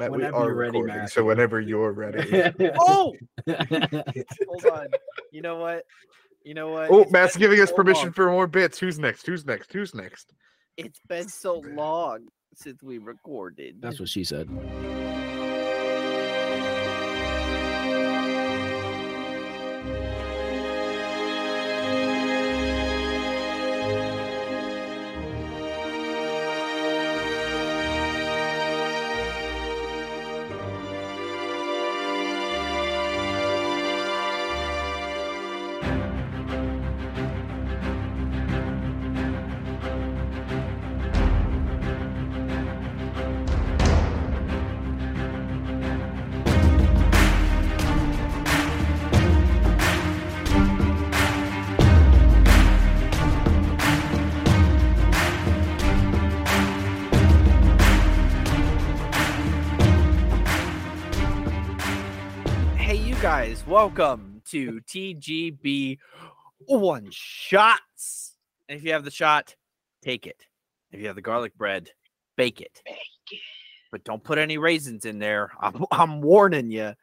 Matt, we Whenever are you're ready, recording, so whenever you're ready. Oh, hold on. You know what? You know what? oh, It's Matt's been giving us so permission long. for more bits. Who's next? Who's next? Who's next? It's been so long since we recorded. That's what she said. Welcome to TGB One Shots. And if you have the shot, take it. If you have the garlic bread, bake it. Bake it. But don't put any raisins in there. I'm, I'm warning you.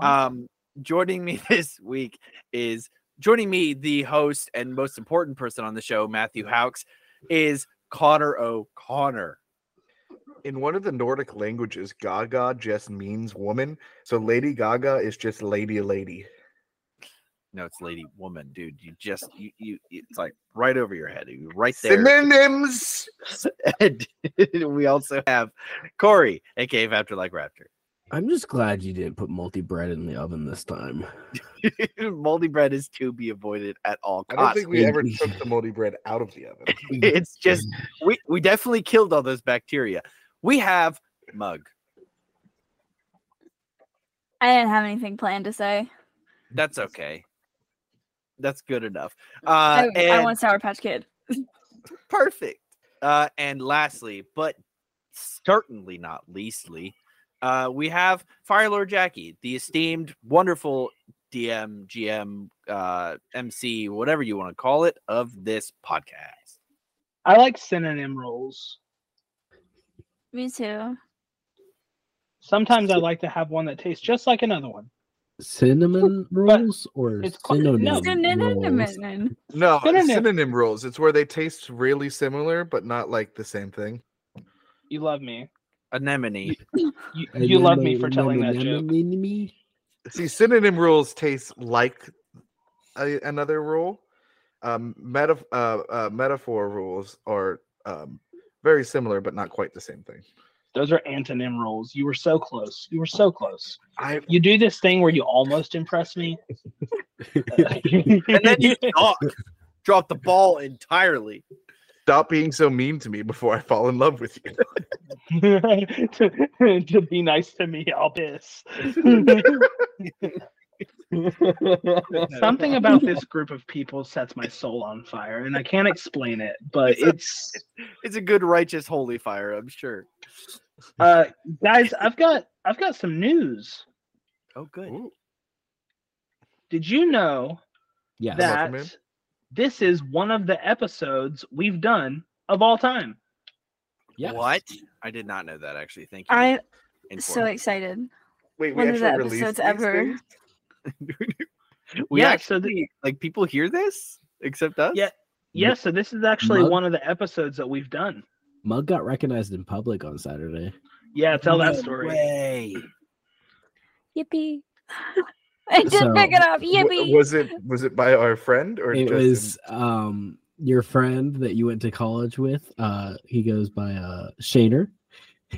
Um, joining me this week is joining me, the host and most important person on the show, Matthew Haux, is Connor O'Connor. In one of the Nordic languages, Gaga just means woman. So Lady Gaga is just lady lady. No, it's lady woman, dude. You just you you it's like right over your head. You right there. Synonyms. and we also have Corey, aka Raptor Like Raptor. I'm just glad you didn't put multi bread in the oven this time. multi bread is to be avoided at all costs. I don't think we ever took the multi bread out of the oven. it's just we we definitely killed all those bacteria. We have mug. I didn't have anything planned to say. That's okay. That's good enough. Uh, I, I want Sour Patch Kid. Perfect. Uh, and lastly, but certainly not leastly, uh, we have Firelord Jaqi, the esteemed, wonderful DM, GM, uh, MC, whatever you want to call it, of this podcast. I like synonym rules. Me too. Sometimes I like to have one that tastes just like another one. Cinnamon rolls or it's called- synonym no. rolls? Synonym. No, Synonym. synonym rules. It's where they taste really similar, but not like the same thing. You love me. Anemone. You, you love me for telling that Anemone, joke. anemone. See, synonym rules taste like a, another rule. Um, meta, uh, uh, metaphor rules are um, very similar, but not quite the same thing. Those are antonym rules. You were so close. You were so close. I You do this thing where you almost impress me. and then you talk. Drop the ball entirely. stop being so mean to me before I fall in love with you. to, to be nice to me, I'll piss. Something about this group of people sets my soul on fire, and I can't explain it, but it's It's a good, righteous, holy fire, I'm sure. uh guys, I've got I've got some news. Oh, good. Ooh, Did you know Yes. that welcome this is one of the episodes we've done of all time? Yes. What? I did not know that actually. Thank you. I'm so excited. Wait, we One of the episodes ever. things? we Yeah, actually so the- like people hear this except us. Yeah. Yeah, so this is actually Mug- one of the episodes that we've done. Mug got recognized in public on Saturday. Yeah, tell that story. way. Yippee. I did So- pick it up. W- Yippee. Was it was it by our friend or It just was um your friend that you went to college with. Uh he goes by uh Shaner.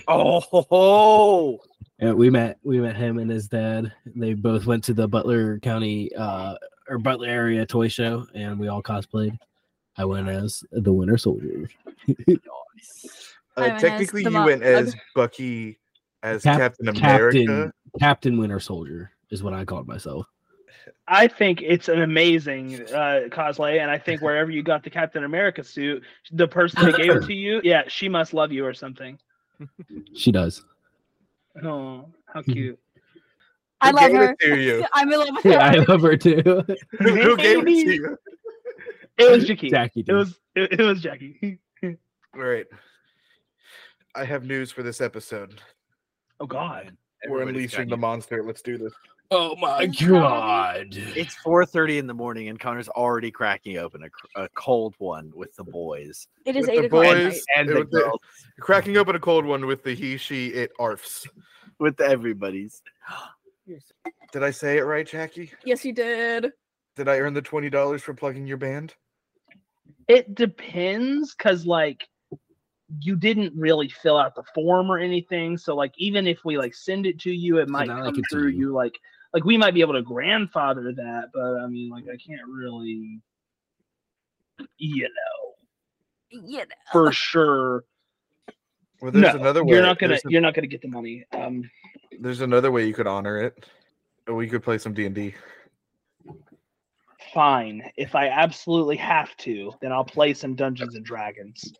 Oh, ho, ho. And we met we met him and his dad. They both went to the Butler County uh or Butler area toy show and we all cosplayed. I went as the Winter Soldier. uh, I went as technically you went as Bucky as Cap- Captain America. Captain Captain Winter Soldier is what I called myself. I think it's an amazing uh, cosplay, and I think wherever you got the Captain America suit, the person that gave it to you, yeah, she must love you or something. She does. Oh, how cute! I Who love her. to you? I'm in love with her. Yeah, I love her too. Who, who gave it to you? It was Jaqi. Jaqi It was it, it was Jaqi. All right. I have news for this episode. Oh God. We're Everybody's unleashing the monster. Let's do this. Oh my Is god! It's 4:30 in the morning, and Connor's already cracking open a, a cold one with the boys It is With eight the o'clock. at boys- night. and the was the- girls Cracking open a cold one with the he, she, it, arfs. with everybody's. Did I say it right, Jaqi? Yes, you did. Did I earn the twenty dollars for plugging your band? It depends, cause like you didn't really fill out the form or anything. So like even if we like send it to you, it might now I come through you. you like like we might be able to grandfather that, but I mean like I can't really you know You know. for sure. Well, there's no, another way. you're not gonna a- you're not gonna get the money. Um there's another way you could honor it. We could play some D and D. fine. If I absolutely have to, then I'll play some Dungeons and Dragons.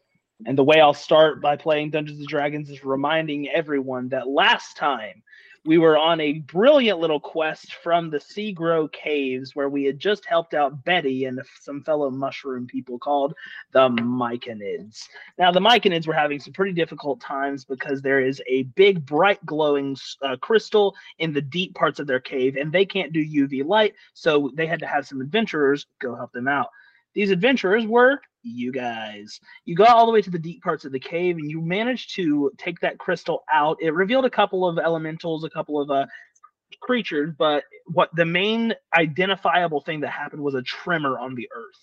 And the way I'll start by playing Dungeons and Dragons is reminding everyone that last time we were on a brilliant little quest from the Seagrow Caves where we had just helped out Betty and some fellow mushroom people called the Myconids. Now, the Myconids were having some pretty difficult times because there is a big, bright, glowing uh, crystal in the deep parts of their cave, and they can't do UV light, so they had to have some adventurers go help them out. These adventurers were you guys. You got all the way to the deep parts of the cave, and you managed to take that crystal out. It revealed a couple of elementals, a couple of uh, creatures, but what the main identifiable thing that happened was a tremor on the earth.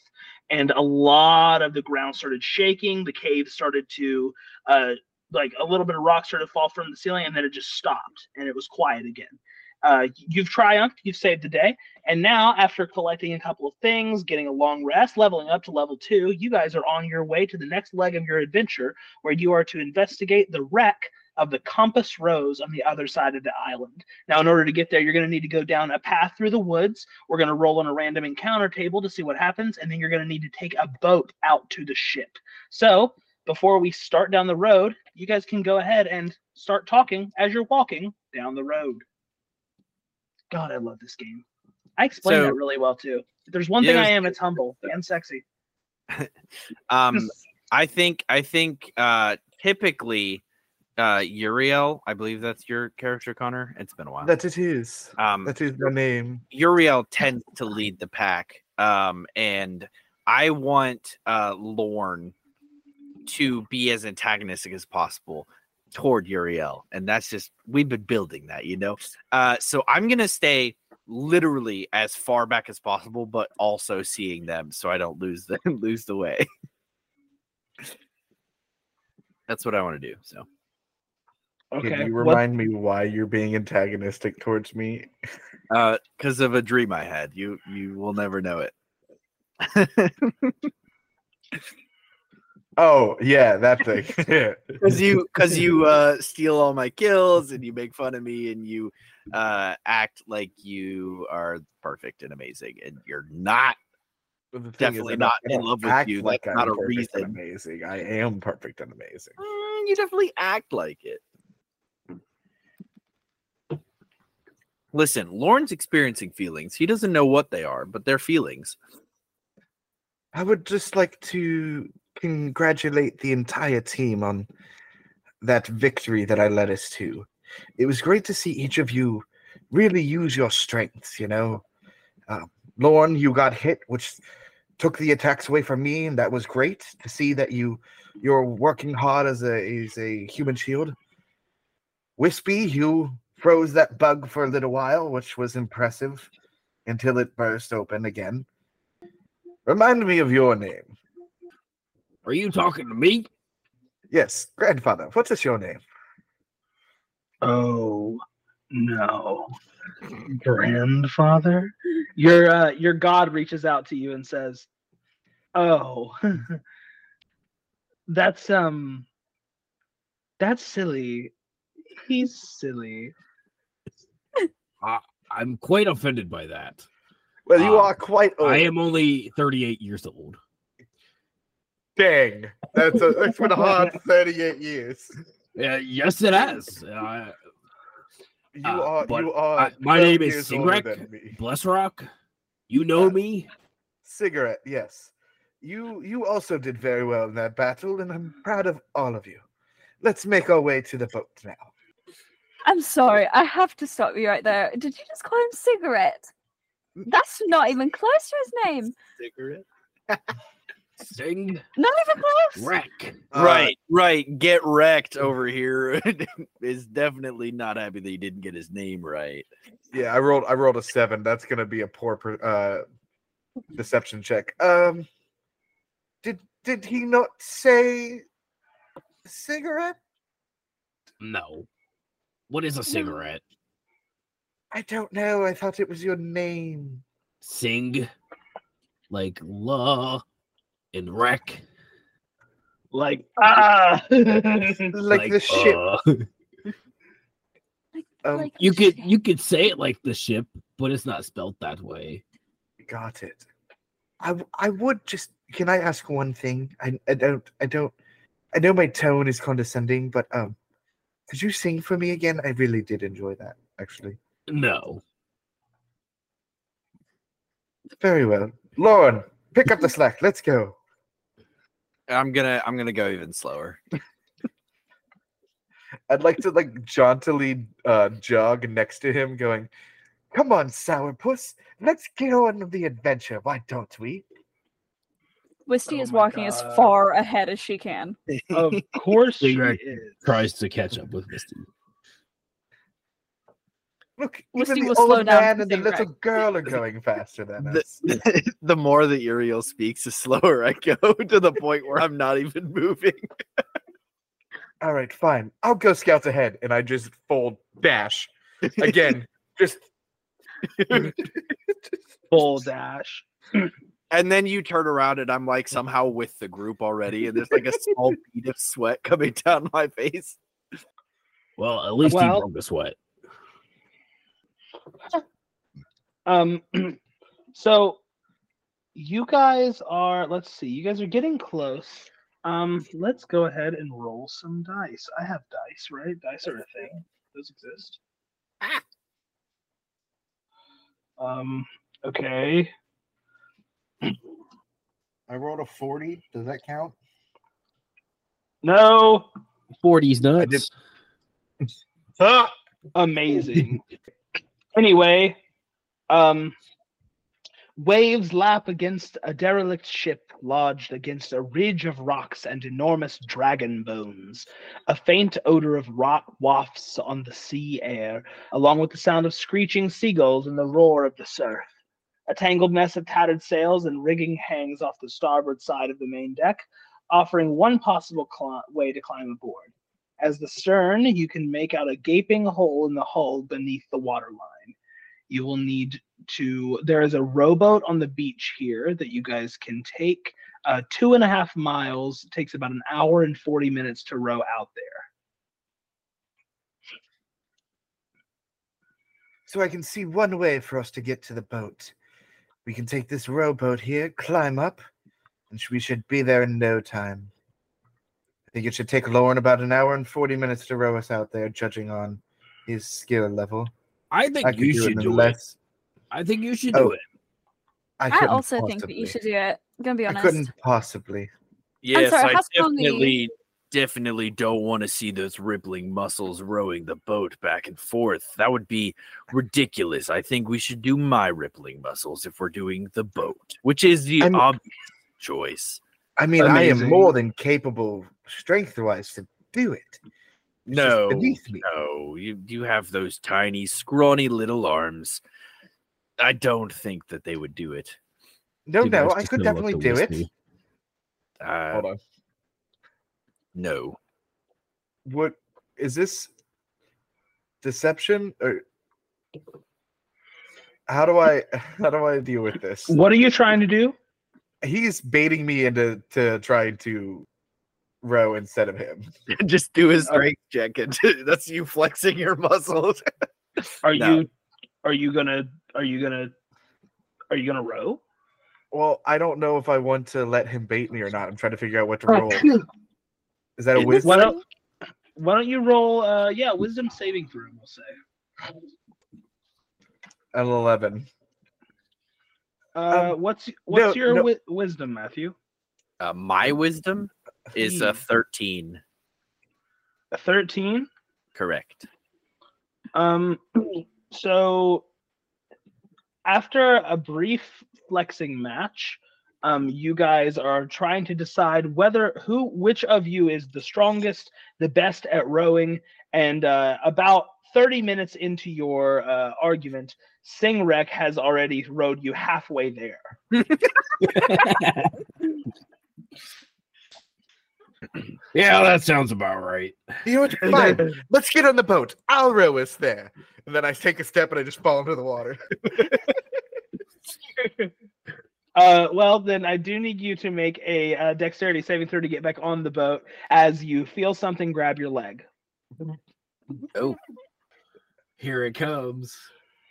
And a lot of the ground started shaking. The cave started to, uh, like a little bit of rock started to fall from the ceiling, and then it just stopped, and it was quiet again. Uh, you've triumphed. You've saved the day. And now, after collecting a couple of things, getting a long rest, leveling up to level two, you guys are on your way to the next leg of your adventure, where you are to investigate the wreck of the Compass Rose on the other side of the island. Now, in order to get there, you're going to need to go down a path through the woods. We're going to roll on a random encounter table to see what happens, and then you're going to need to take a boat out to the ship. So, before we start down the road, you guys can go ahead and start talking as you're walking down the road. God, I love this game. I explained So- that really well too. If there's one thing Yeah, I am, it's humble and sexy. Um, I think I think uh typically uh Üreal, I believe that's your character, Connor. It's been a while. That it is. Um, That is my name. Üreal tends to lead the pack. Um, and I want uh Lorn to be as antagonistic as possible toward Üreal. And that's just we've been building that, you know. Uh so I'm gonna stay literally as far back as possible, but also seeing them so I don't lose the lose the way. That's what I want to do. So Okay. Can you what- remind me why you're being antagonistic towards me? uh because of a dream I had. You you will never know it. Oh yeah, that thing. because you because you uh steal all my kills and you make fun of me and you uh act like you are perfect and amazing and you're not. The thing definitely I not in love with you, Like that's I'm not a perfect and reason. Amazing. I am perfect and amazing. Mm, you definitely act like it listen Lorn's experiencing feelings he doesn't know what they are but they're feelings I would just like to congratulate the entire team on that victory that I led us to. It was great to see each of you really use your strengths, you know. Uh, Lorn, you got hit, which took the attacks away from me, and that was great to see that you you're working hard as a as a human shield. Wispy, you froze that bug for a little while, which was impressive until it burst open again. Remind me of your name. Are you talking to me? Yes, grandfather. What is your name? Oh no. Grandfather? Your uh your god reaches out to you and says, Oh that's um that's silly. He's silly. I'm quite offended by that. Well, you Um, are quite old. I am only 38 years old. Dang, that's a, that's been a hard thirty-eight years. Yeah, yes, it has. Uh, You Uh, are but you are. I- my name is years older Singrec. than me. Blessrock, you know Uh, me. Cigarette, yes. You you also did very well in that battle, and I'm proud of all of you. Let's make our way to the boat now. I'm sorry. I have to stop you right there. Did you just call him cigarette? That's not even close to his name. Cigarette. Sing Not even close. wreck. Uh, right, right. Get wrecked over here is definitely not happy that he didn't get his name right. Yeah, I rolled. I rolled a seven. That's gonna be a poor uh, deception check. Um, did did he not say cigarette? No. What is a cigarette? I don't know. I thought it was your name. Sing like la and wreck. Like ah. Like, the ship. uh, Like, Um, like you the could ship. you could say it like the ship, but it's not spelt that way. Got it. I I would just. Can I ask one thing? I I don't I don't. I know my tone is condescending, but um, could you sing for me again? I really did enjoy that. Actually, No. very well. Lorn, pick up the slack. Let's go. I'm gonna I'm gonna go even slower. I'd like to like jauntily uh, jog next to him, going, "Come on, sourpuss, let's get on the adventure. Why don't we?" Wisty Oh is my walking as far ahead as she can. of course she Cigarette. is. Tries to catch up with Misty. Look, Misty even the will slow old man and the sing little right. girl are going faster than The, us. the more that Üreal speaks, the slower I go to the point where I'm not even moving. All right, fine. I'll go scout ahead, and I just fold dash again. just Full dash. And then you turn around and I'm like somehow with the group already, and there's like a small bead of sweat coming down my face. Well, at least Well- he broke a sweat. Um, so you guys are. Let's see. You guys are getting close. Um, let's go ahead and roll some dice. I have dice, right? Dice are a thing. Those exist. Um. Okay. I rolled a forty. Does that count? No. 40's did- nuts. Amazing. Anyway, um, waves lap against a derelict ship lodged against a ridge of rocks and enormous dragon bones. A faint odor of rot wafts on the sea air, along with the sound of screeching seagulls and the roar of the surf. A tangled mess of tattered sails and rigging hangs off the starboard side of the main deck, offering one possible cli- way to climb aboard. As the stern, you can make out a gaping hole in the hull beneath the waterline. You will need to. There is a rowboat on the beach here that you guys can take. Uh, two and a half miles takes about an hour and 40 minutes to row out there. So I can see one way for us to get to the boat. We can take this rowboat here, climb up, and we should be there in no time. I think it should take Lorn about an hour and 40 minutes to row us out there, judging on his skill level. I think I you do should in do it. I think you should Oh, do it. I, I couldn't also think that you should do it. I'm gonna be I honest. couldn't possibly. Yes, sorry, I how strongly- definitely, definitely don't want to see those rippling muscles rowing the boat back and forth. That would be ridiculous. I think we should do my rippling muscles if we're doing the boat, which is the I'm- obvious choice. I mean, I am more than capable, strength-wise, to do it. It's No, beneath me. no, you you have those tiny, scrawny little arms. I don't think that they would do it. No, You no, guys I could definitely do it. Uh, Hold on. no, What is this? Deception or how do I how do I deal with this? What are you trying to do? He's baiting me into to trying to row instead of him. just do his Uh, strength check. And that's you flexing your muscles. Are No. you are you gonna are you gonna are you gonna row? Well, I don't know if I want to let him bait me or not. I'm trying to figure out what to Oh, roll. Is that a wisdom? Why don't why don't you roll uh yeah, wisdom saving throw, we'll say. An eleven. Uh what's what's no, your no. wi- wisdom, Matthew? Uh, my wisdom is a Hmm. 13. A 13? Correct. Um, so after a brief flexing match, um, you guys are trying to decide whether who, which of you is the strongest, the best at rowing, and uh, about 30 minutes into your uh, argument, Singrec has already rowed you halfway there. yeah, that sounds about right. You know what? Fine. Let's get on the boat. I'll row us there. And then I take a step and I just fall into the water. Uh, well, then I do need you to make a uh, dexterity saving throw to get back on the boat as you feel something grab your leg. Oh, Here it comes.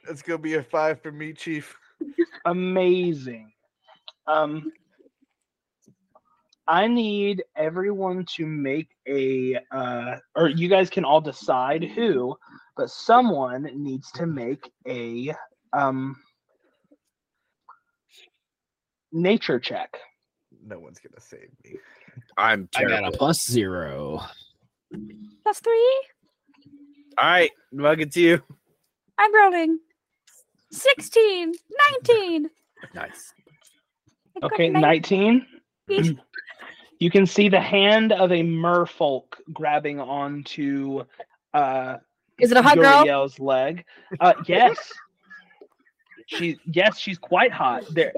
That's gonna be a five for me, Chief. Amazing. Um, I need everyone to make a, uh, or you guys can all decide who, but someone needs to make a um, nature check. No one's gonna save me. I'm I got a plus zero. Plus three. All right, Mug, it's you. I'm rolling. 16, 19. Nice. I got Okay, 19. 19. you can see the hand of a merfolk grabbing onto uh Is it a hot girl? Üreal's leg. Uh yes. She yes, she's quite hot. There.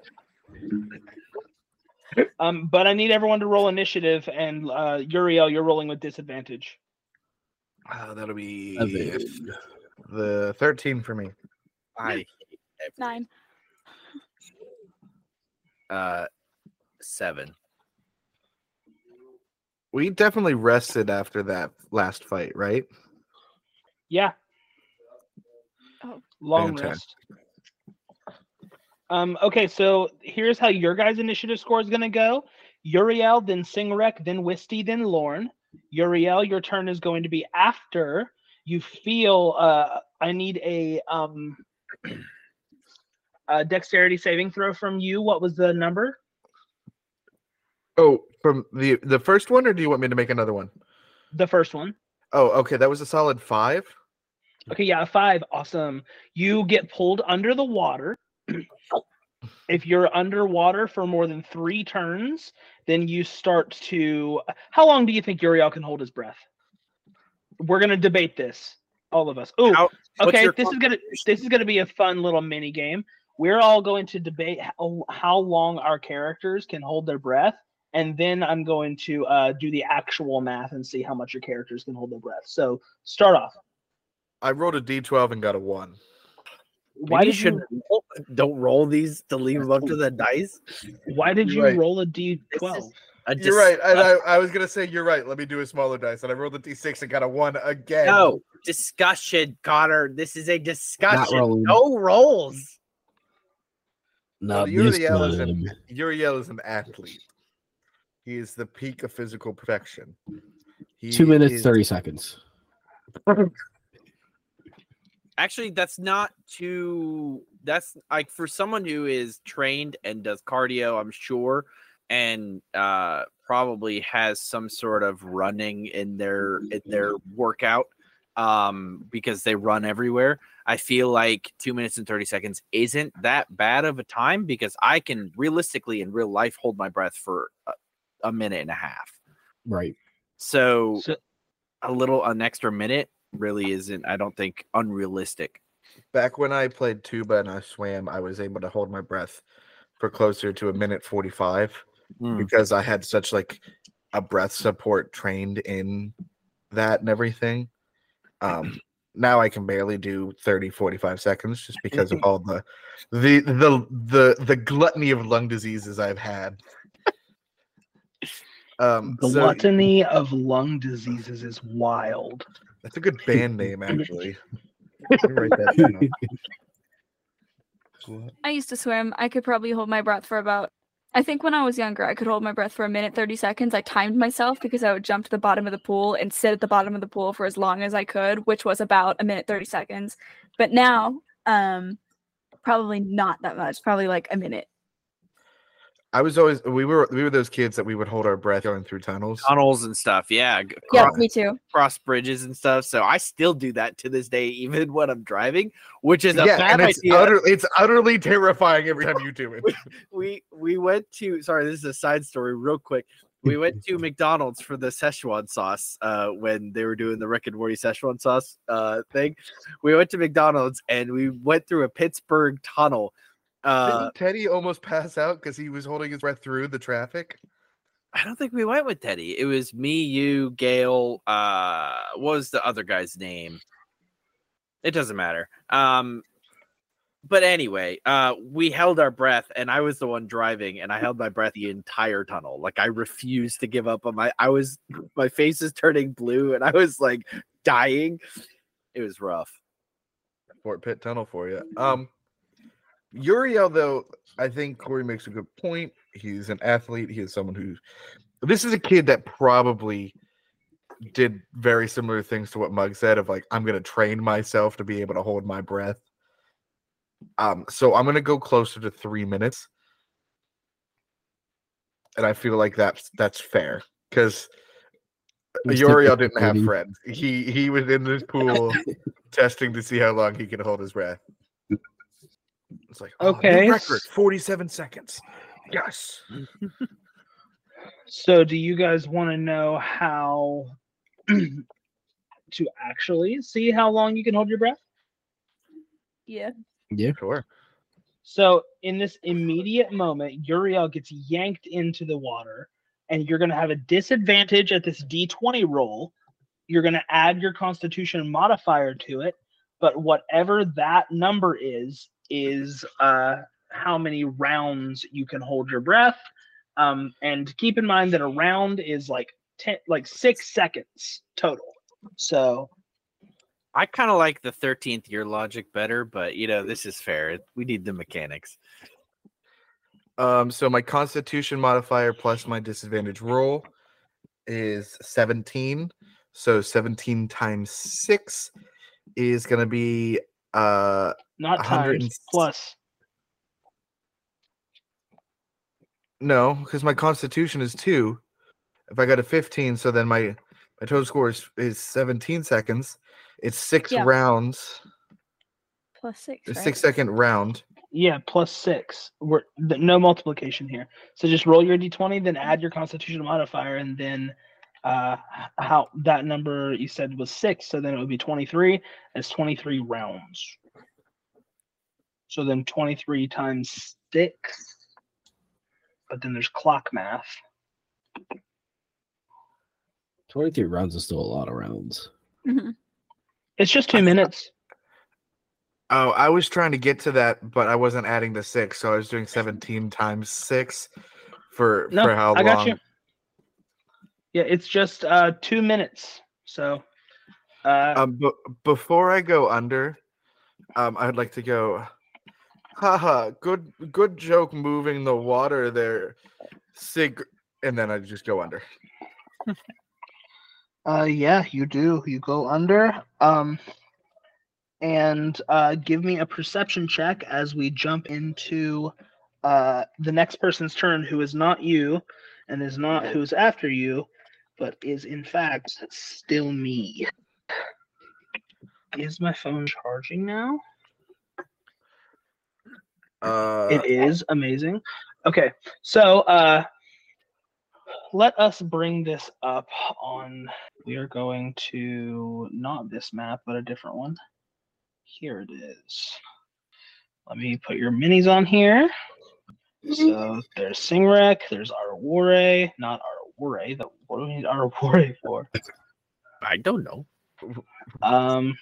Um, but I need everyone to roll initiative, and uh, Üreal, you're rolling with disadvantage. Uh, that'll be the 13 for me. I. Nine. Uh, seven. We definitely rested after that last fight, right? Yeah. Oh. Long Fantastic. rest. Um, okay, so here's how your guys' initiative score is gonna go. Üreal, then Singrec, then Wisty, then Lorn. Üreal, your turn is going to be after you feel uh I need a um a dexterity saving throw from you. What was the number? Oh, from the the first one, or do you want me to make another one? The first one. Oh, okay, that was a solid five. Okay, yeah, a five. Awesome. You get pulled under the water. if you're underwater for more than three turns, then you start to. How long do you think Üreal can hold his breath? We're gonna debate this, all of us. Oh, okay. This is gonna this is gonna be a fun little mini game. We're all going to debate how, how long our characters can hold their breath, and then I'm going to uh, do the actual math and see how much your characters can hold their breath. So start off. I rolled a d12 and got a one. Why Maybe did you you should roll- don't roll these to leave them up to the dice? Why did you right. roll a d This twelve? is You're right. And disgust- I, I was gonna say you're right. Let me do a smaller dice, and I rolled a d6 and got a one again. No discussion, Connor. This is a discussion. No rolls. No, Well, this Üreal is time. an Üreal is an athlete. He is the peak of physical perfection. He Two minutes, is- thirty seconds. Actually, that's not too. That's like for someone who is trained and does cardio, I'm sure, and uh, probably has some sort of running in their in their workout um, because they run everywhere. I feel like two minutes and 30 seconds isn't that bad of a time because I can realistically in real life hold my breath for a, a minute and a half. Right. So, So- a little, an extra minute really isn't, I don't think, unrealistic. Back when I played tuba and I swam, I was able to hold my breath for closer to a minute 45 Mm. because I had such like a breath support trained in that and everything. Um now I can barely do 30 45 seconds just because of all the the the the the gluttony of lung diseases I've had. Um so Gluttony of lung diseases is wild. that's a good band name actually. Let me write that down. Glut- I used to swim. I could probably hold my breath for about. I think when I was younger, I could hold my breath for a minute 30 seconds. I timed myself because I would jump to the bottom of the pool and sit at the bottom of the pool for as long as I could, which was about a minute 30 seconds. But now, um, probably not that much, probably like a minute. I was always we were we were those kids that we would hold our breath going through tunnels. tunnels and stuff. Yeah, g- Yeah, cross, me too. cross bridges and stuff. So I still do that to this day, even when I'm driving, which is a yeah, bad it's idea. utter, it's utterly terrifying every time you do it. we we went to sorry, this is a side story, real quick. We went to McDonald's for the Szechuan sauce uh, when they were doing the Rick and Morty Szechuan sauce uh, thing. We went to McDonald's and we went through a Pittsburgh tunnel. Uh, Didn't Teddy almost pass out because he was holding his breath through the traffic? I don't think we went with Teddy. It was me, you, Gail. Uh, what was the other guy's name? It doesn't matter. Um, but anyway, uh, we held our breath, and I was the one driving, and I held my breath the entire tunnel. Like I refused to give up on my. I was my face is turning blue, and I was like dying. It was rough. Fort Pitt Tunnel for you. Um, Üreal, though, I think Corey makes a good point. He's an athlete. He is someone who. This is a kid that probably did very similar things to what Mug said of like, I'm going to train myself to be able to hold my breath. Um, so I'm going to go closer to three minutes. And I feel like that's that's fair because Üreal didn't have friends. He he was in this pool testing to see how long he can hold his breath. It's like oh, new Okay, record, forty-seven seconds. Yes. So, do you guys want to know how to actually see how long you can hold your breath? Yeah. Yeah. Sure. So, in this immediate moment, Üreal gets yanked into the water, and you're going to have a disadvantage at this d20 roll. You're going to add your constitution modifier to it, but whatever that number is, is uh, how many rounds you can hold your breath. Um, and keep in mind that a round is like 10, like six seconds total. So, I kind of like the 13th year logic better, but you know this is fair. We need the mechanics. Um, so my constitution modifier plus my disadvantage roll is 17. So 17 times six is gonna be uh not 100 times plus. no, because my constitution is two. If I got a 15, so then my my total score is, is 17 seconds. It's six Yeah. rounds, Plus six. a right? six second round. Yeah, plus six. We're th- no multiplication here. So just roll your d20, then add your constitution modifier, and then uh how that number you said was six, so then it would be 23. It's 23 rounds. So then 23 times six. But then there's clock math. 23 rounds is still a lot of rounds. Mhm. It's just two minutes. Oh, I was trying to get to that, but I wasn't adding the six, so I was doing 17 times six for No, for how I long. Yeah, it's just uh two minutes. So uh Um, but before I go under, um, I'd like to go. Haha, good good joke moving the water there, Sig, and then I just go under. Uh, yeah, you do. You go under. Um, and uh, give me a perception check as we jump into uh the next person's turn, who is not you, and is not who's after you, but is in fact still me. Is my phone charging now? Uh, It is amazing. Okay, so uh, let us bring this up on. We are going to not this map, but a different one. Here it is. Let me put your minis on here. So there's Singrec, there's Arawore, not Arawore. The, what do we need Arawore for? I don't know. Um,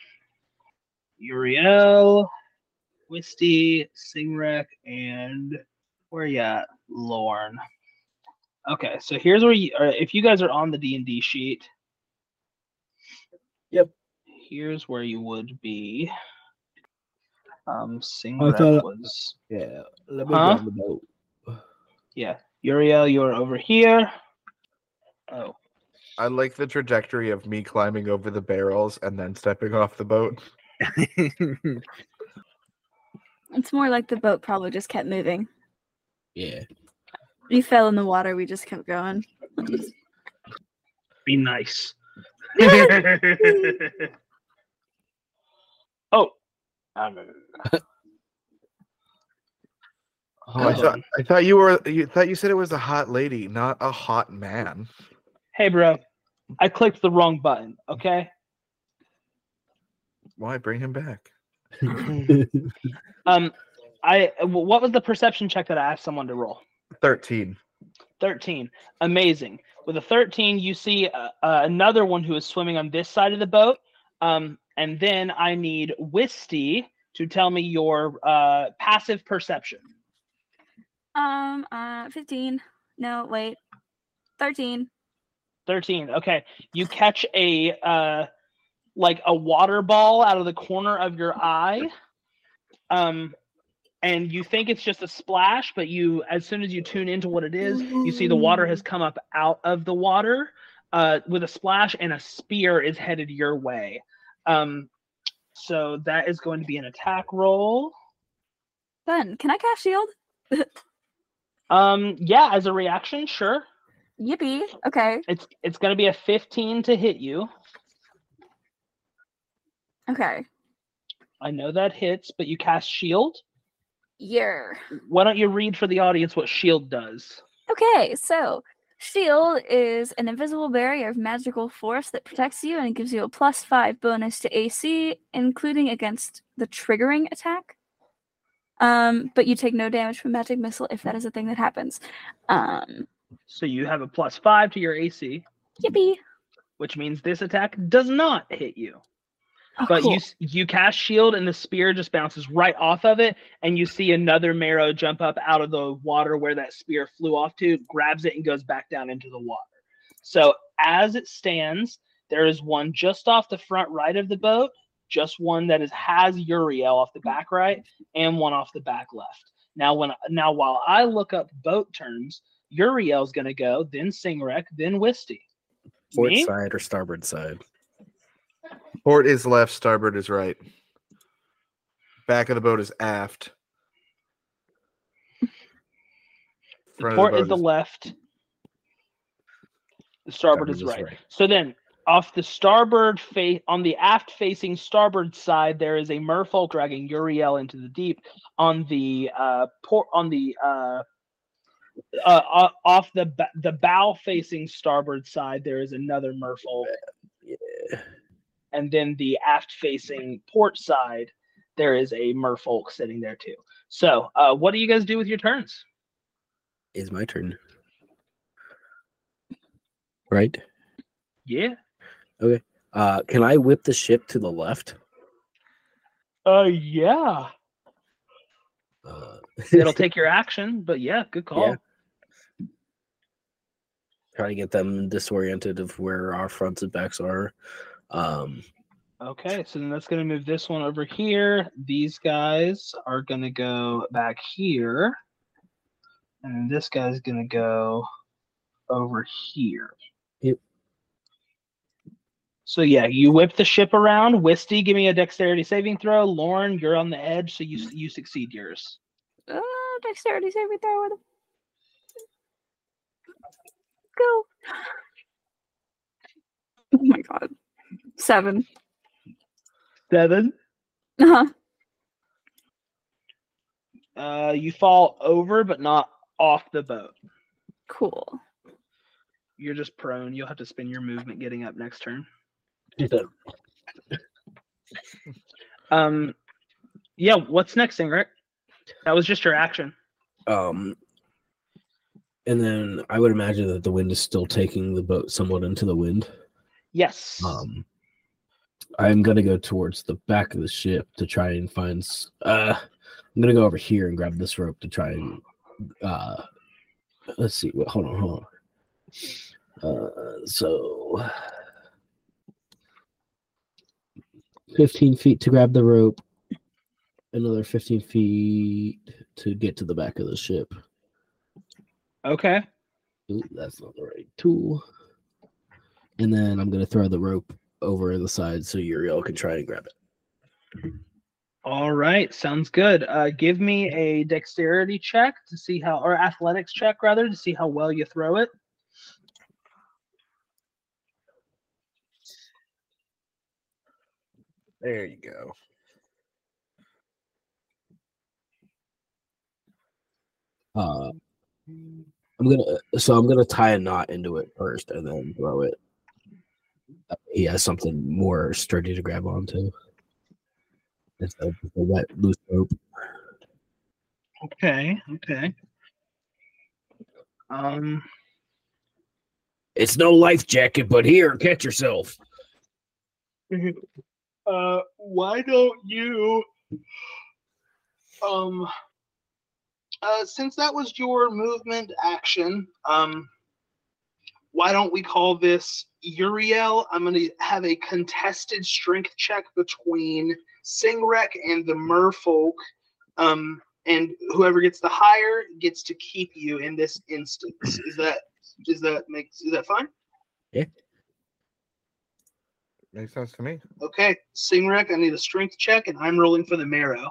Üreal, Wisty, Singrec, and where you at? Lorn. Okay, so here's where you. Uh, if you guys are on the D and D sheet, Yep. Here's where you would be. Um, I Singrec thought- was Yeah. Let me Huh? grab the boat. yeah. Üreal, you're over here. Oh, I like the trajectory of me climbing over the barrels and then stepping off the boat. It's more like the boat probably just kept moving. Yeah. We fell in the water. We just kept going. Be nice. oh. Um, Oh, I thought. I thought you were you thought you said it was a hot lady, not a hot man. Hey, bro. I clicked the wrong button. Okay. Why bring him back? Um, I What was the perception check that I asked someone to roll? Thirteen. 13 amazing with a 13 you see uh, uh, another one who is swimming on this side of the boat um, and then i need wisty to tell me your uh, passive perception Um, uh, 15. No, wait. 13. 13 okay you catch a uh, like a water ball out of the corner of your eye um, and you think it's just a splash but you as soon as you tune into what it is you see the water has come up out of the water uh, with a splash and a spear is headed your way um, so that is going to be an attack roll Fun. Can I cast shield? um, yeah as a reaction sure Yippee. Okay. it's it's going to be a 15 to hit you Okay. i know that hits but you cast shield Yeah. why don't you read for the audience what shield does Okay, so shield is an invisible barrier of magical force that protects you and gives you a plus five bonus to AC, including against the triggering attack. Um, but you take no damage from magic missile if that is a thing that happens. Um, so you have a plus five to your ac yippee. which means this attack does not hit you Oh, but cool. you you cast shield and the spear just bounces right off of it and you see another merrow jump up out of the water where that spear flew off to grabs it and goes back down into the water so as it stands there is one just off the front right of the boat just one that is has Üreal off the back right and one off the back left now when now while i look up boat terms Üreal's going to go then Singrec then wisty Port Me? side or starboard side? Port is left, starboard is right. Back of the boat is aft. The Front port boat is the left. The starboard is Starboard right. So then, off the starboard face, on the aft facing starboard side, there is a merfolk dragging Üreal into the deep. On the uh, port, on the uh, uh, off the the bow facing starboard side, there is another merfolk, Yeah. and then the aft facing port side, there is a merfolk sitting there too. So, uh, what do you guys do with your turns? It's my turn. Right? Yeah. Okay. Uh, can I whip the ship to the left? Uh, yeah. Uh, It'll take your action, but yeah, good call. Yeah. try to get them disoriented of where our fronts and backs are. Um, Okay, so then that's going to move this one over here. These guys are going to go back here. And this guy's going to go over here. Yep. So yeah, you whip the ship around. Wisty, give me a dexterity saving throw. Lorn, you're on the edge, so you you succeed yours. Uh, dexterity saving throw. with a- Go. Oh my god. Seven. Seven. Uh-huh. Uh, you fall over, but not off the boat. Cool. You're just prone. You'll have to spend your movement getting up next turn. Um, yeah. What's next, Ingrid? That was just your action. um, and then I would imagine that the wind is still taking the boat somewhat into the wind. Yes. Um, I'm gonna go towards the back of the ship to try and find. Uh, I'm gonna go over here and grab this rope to try and. Uh, let's see. Wait, hold on, hold on. Uh, so. 15 feet to grab the rope, another 15 feet to get to the back of the ship. okay. Ooh, that's not the right tool. And then I'm gonna throw the rope over the side so Üreal can try and grab it. All right, sounds good. Uh, give me a dexterity check to see how, or athletics check rather, to see how well you throw it. There you go. Uh, I'm gonna so I'm gonna tie a knot into it first and then throw it. Uh, He has something more sturdy to grab onto. Of just a wet loose rope. Okay, okay. Um, It's no life jacket, but here, catch yourself. uh, why don't you, um, uh, since that was your movement action, um, why don't we call this Üreal? I'm going to have a contested strength check between Singrec and the merfolk. Um, and whoever gets the higher gets to keep you in this instance. Is that is that makes is that fine? Yeah. Makes sense to me. Okay, Singrec, I need a strength check, and I'm rolling for the merrow.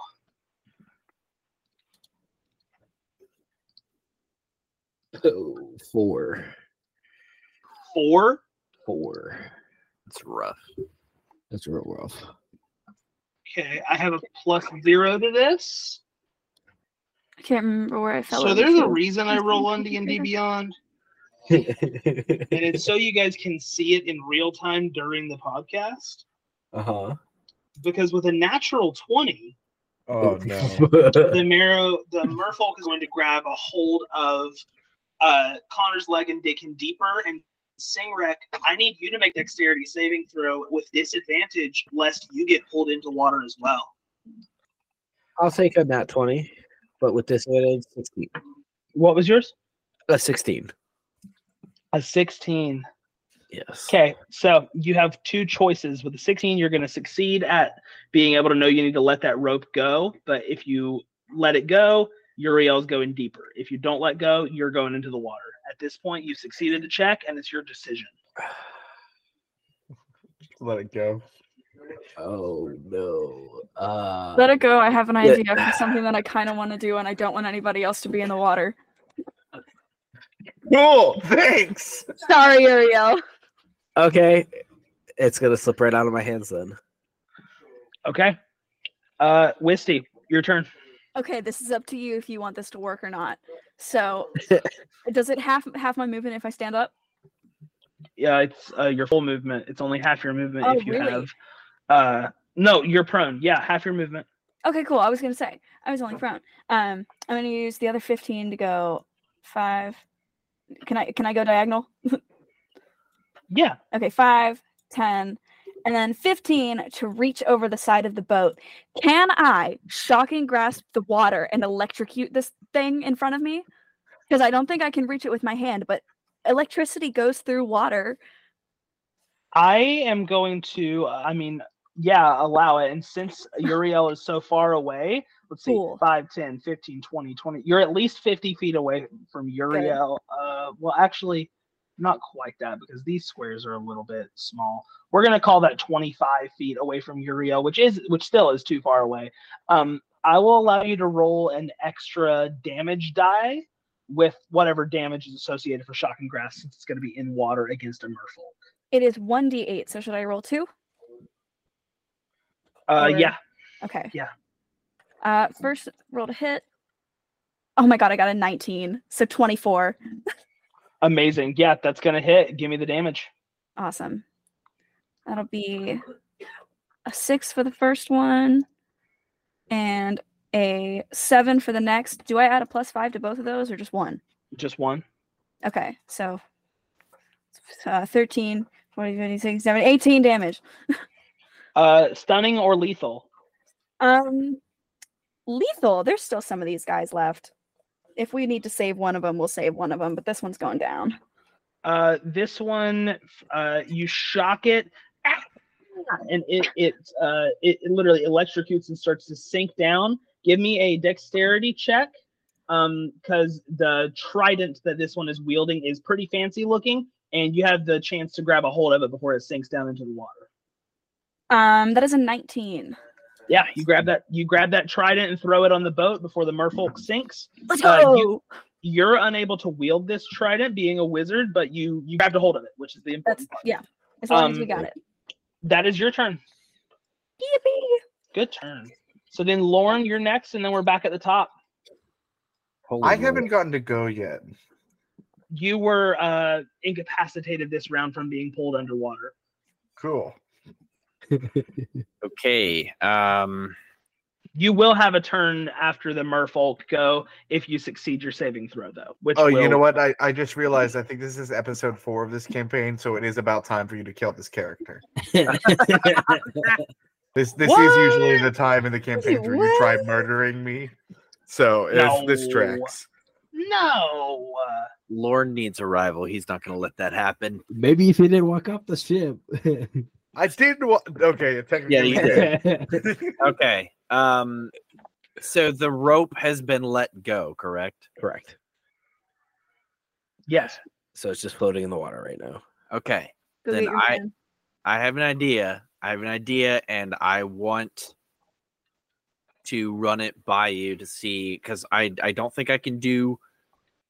Oh, four. Four. Four. It's rough. That's real rough. Okay, I have a plus zero to this. I can't remember where I fell. So there's a reason I roll on D and D Beyond, and it's so you guys can see it in real time during the podcast. uh huh. Because with a natural twenty, Oh no. the merrow, the merfolk is going to grab a hold of uh, Connor's leg and dig him deeper. And Singrec, I need you to make dexterity saving throw with disadvantage, lest you get pulled into water as well. I'll take a nat 20, but with disadvantage, 16. What was yours? A 16. A sixteen. Yes. Okay, so you have two choices. With a 16, you're going to succeed at being able to know you need to let that rope go. But if you let it go, Üreal's going deeper. If you don't let go, you're going into the water. At this point, you've succeeded the check, and it's your decision. Let it go. Oh, no. Uh, Let it go. I have an Yeah. idea for something that I kind of want to do, and I don't want anybody else to be in the water. Cool. Thanks. Sorry, Üreal. okay. It's going to slip right out of my hands then. Okay. Uh, Wisty, your turn. Okay, this is up to you if you want this to work or not. So, does it half half my movement if I stand up? Yeah, it's uh, your full movement. It's only half your movement Oh, if you really? have. Uh, no, you're prone. Yeah, half your movement. Okay, cool. I was gonna say I was only prone. Um, I'm gonna use the other 15 to go five. Can I can I go diagonal? Yeah. Okay, five, 10, and then 15 to reach over the side of the boat. Can I shocking grasp the water and electrocute this thing in front of me? Because I don't think I can reach it with my hand, but electricity goes through water. I am going to, uh, I mean, yeah, allow it. And since Üreal is so far away, let's see, Cool. 5, 10, 15, 20, 20. You're at least 50 feet away from Üreal. Uh, well, actually, not quite that because these squares are a little bit small. We're going to call that 25 feet away from Üreal, which is, which still is too far away. Um, I will allow you to roll an extra damage die with whatever damage is associated for shocking grasp since it's going to be in water against a merfolk. It is 1d8, so should I roll two? Uh, Or- yeah. Okay. Yeah. Uh, first roll to hit. Oh my god, I got a 19, so 24. Amazing. Yeah, that's gonna hit. Give me the damage. Awesome. That'll be a six for the first one and a seven for the next. Do I add a plus five to both of those or just one? Just one. Okay, so uh, 13, 40, 56, 7, 18 damage. Uh, stunning or lethal. Um, lethal. There's still some of these guys left. If we need to save one of them, we'll save one of them, but this one's going down. Uh, this one, uh, you shock it, and it it uh it, it literally electrocutes and starts to sink down. Give me a dexterity check, um, because the trident that this one is wielding is pretty fancy looking, and you have the chance to grab a hold of it before it sinks down into the water. Um, that is a 19. Yeah, you grab that. You grab that trident and throw it on the boat before the merfolk sinks. Let's Uh, go. you- You're unable to wield this trident, being a wizard, but you you grabbed a hold of it, which is the That's important part. yeah. As long as we Um, got it. That is your turn. Yippee! Good turn. So then, Lorn, you're next, and then we're back at the top. Holy I moly. haven't gotten to go yet. You were uh, incapacitated this round from being pulled underwater. Cool. Okay. Um. You will have a turn after the merfolk go if you succeed your saving throw, though. Which Oh, you know what? I, I just realized I think this is episode four of this campaign, so it is about time for you to kill this character. This this is usually the time in the campaign where you try murdering me. So if this No. tracks. No. Uh, Lorn needs a rival. He's not going to let that happen. Maybe if he didn't walk off the ship. I did wa- okay, technically Yeah, you did. Okay. Um. So the rope has been let go, correct? Correct. yes. So it's just floating in the water right now. Okay. Go then I- man. I have an idea. I have an idea, and I want to run it by you to see because I I don't think I can do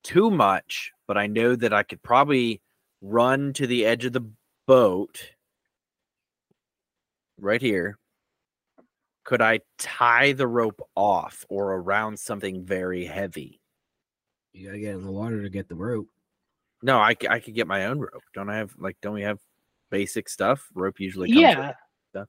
too much, but I know that I could probably run to the edge of the boat right here. Could I tie the rope off or around something very heavy? You gotta get in the water to get the rope. No, I, I could get my own rope. Don't I have like don't we have basic stuff? Rope usually comes with Yeah. stuff.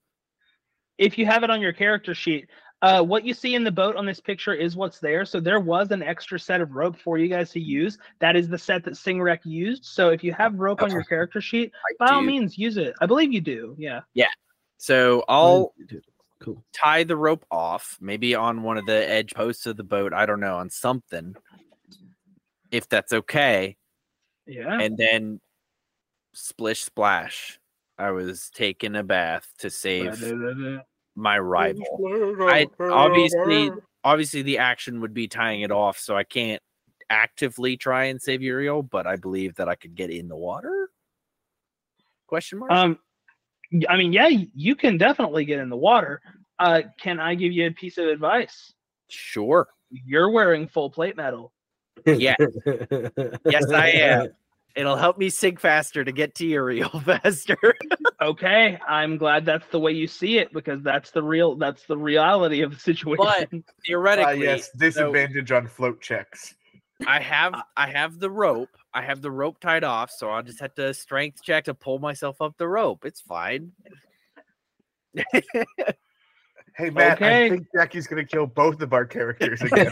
If you have it on your character sheet, uh, what you see in the boat on this picture is what's there. So there was an extra set of rope for you guys to use. That is the set that Singrec used. So if you have rope on your character sheet, I by all means use it. I believe you do. Yeah. Yeah. So I'll Cool. tie the rope off, maybe on one of the edge posts of the boat. I don't know, on something, if that's okay. Yeah. And then splish splash. I was taking a bath to save my rival. I obviously obviously the action would be tying it off, so I can't actively try and save Üreal, but I believe that I could get in the water. Question mark. Um, y- I mean, yeah, you can definitely get in the water. Uh, can I give you a piece of advice? sure. You're wearing full plate metal. Yeah. Yes, I am. It'll help me sink faster to get to Üreal faster. Okay, I'm glad that's the way you see it because that's the real that's the reality of the situation. But Theoretically, yes, disadvantage on float checks. I have I have the rope. I have the rope tied off, so I'll just have to strength check to pull myself up the rope. It's fine. Hey Matt, Okay. I think Jaqi's gonna kill both of our characters again.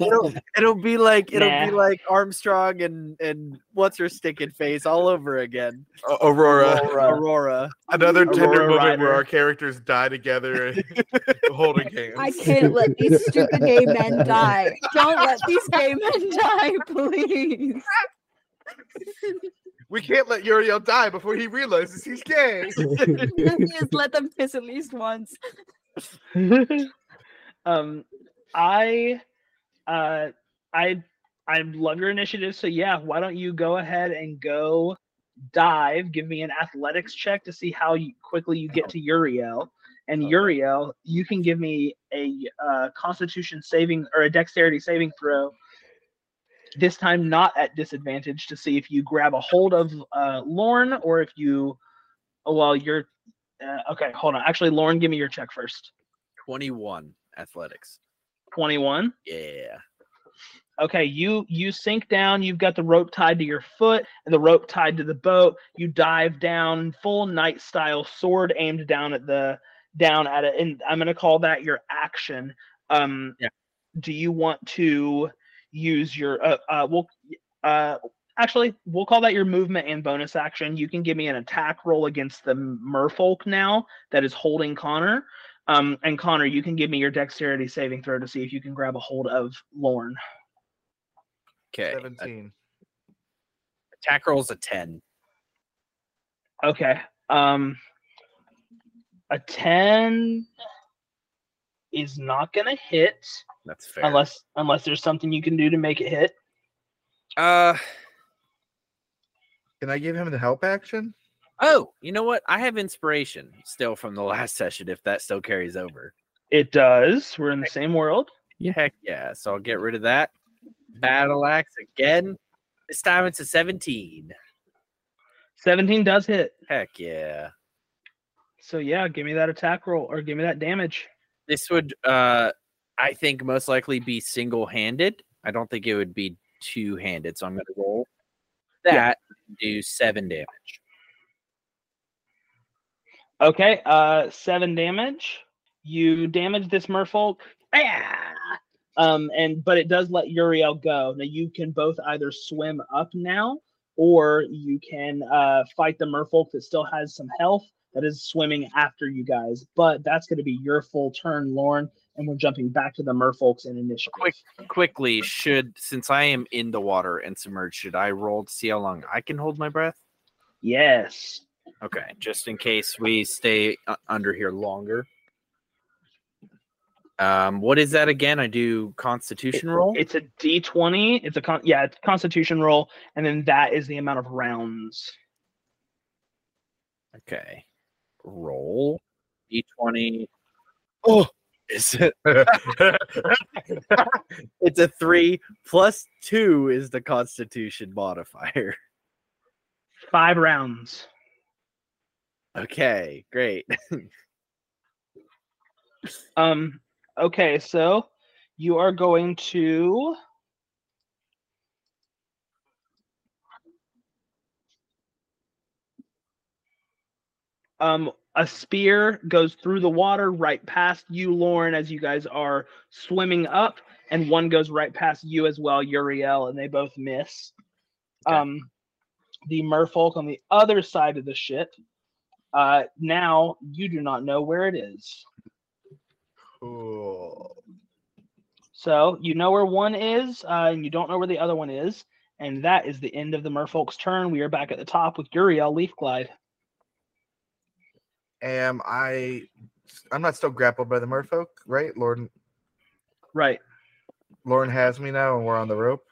it'll, it'll be like it'll be like Armstrong and and what's her sticking face all over again. A- Aurora. Aurora. Another tender Aurora moment where our characters die together holding hands. I can't let these stupid gay men die. Don't let these gay men die, please. We can't let Üreal die before he realizes he's gay. Just let them kiss at least once. um, I, uh, I, I love your initiative. So yeah, why don't you go ahead and go dive? Give me an athletics check to see how you, quickly you get to Üreal. And. Üreal, you can give me a uh, Constitution saving or a Dexterity saving throw. This time, not at disadvantage, to see if you grab a hold of uh, Lorn or if you. oh, Well, you're uh, okay. Hold on. Actually, Lorn, give me your check first. 21 athletics. 21 Yeah. okay you you sink down you've got the rope tied to your foot and the rope tied to the boat you dive down full knight style sword aimed down at the down at it and i'm going to call that your action um Yeah. do you want to use your uh, uh well uh actually we'll call that your movement and bonus action you can give me an attack roll against the merfolk now that is holding connor um, and Connor, you can give me your dexterity saving throw to see if you can grab a hold of Lorn. Okay. Seventeen. Attack roll's a 10. Okay. Um, a 10 is not going to hit That's fair. unless unless there's something you can do to make it hit. uh Can I give him the help action? oh, you know what? I have inspiration still from the last session if that still carries over. It does. We're in the same world. Yeah, Heck yeah. So I'll get rid of that. Battle axe again. This time it's a 17. 17 does hit. Heck yeah. So yeah, give me that attack roll or give me that damage. This would uh I think most likely be single handed. I don't think it would be two handed. So I'm gonna roll that Yeah. do seven damage. Okay, uh seven damage. You damage this merfolk. Ah! Um, and but it does let Üreal go. Now you can both either swim up now, or you can uh fight the merfolk that still has some health that is swimming after you guys. But that's gonna be your full turn, Lorn, and we're jumping back to the merfolks in initiative. Quick. Quickly, should since I am in the water and submerged, should I roll to see how long I can hold my breath? Yes. Okay, just in case we stay under here longer. Um, what is that again? I do Constitution roll. It's a D twenty. It's a con yeah, it's constitution roll, and then that is the amount of rounds. Okay, roll d20. Oh, is it? it's a three plus two is the Constitution modifier. Five rounds. Okay, great. Um. Okay, so you are going to. Um, a spear goes through the water right past you, Lorn, as you guys are swimming up, and one goes right past you as well, Üreal, and they both miss. Okay. Um, the merfolk on the other side of the ship. Uh, now you do not know where it is. Cool. So you know where one is, uh, and you don't know where the other one is, and that is the end of the Merfolk's turn. We are back at the top with Üreal Leafglide. Am I? I'm not still grappled by the merfolk, right? Lorn, Right, Lorn has me now, and we're on the rope.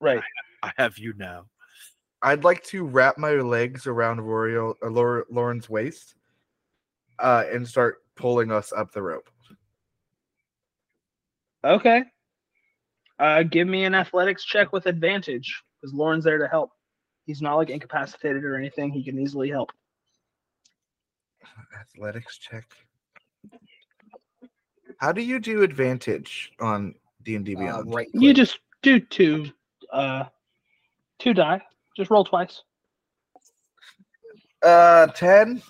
right. I have you now. I'd like to wrap my legs around Royal, uh, Lorn's waist, uh, and start pulling us up the rope. Okay. Uh, give me an athletics check with advantage because Lorn's there to help. He's not like incapacitated or anything. He can easily help. Athletics check. How do you do advantage on D and D Uh, Beyond? right. You just do two, uh, two die. Just roll twice. Uh, ten.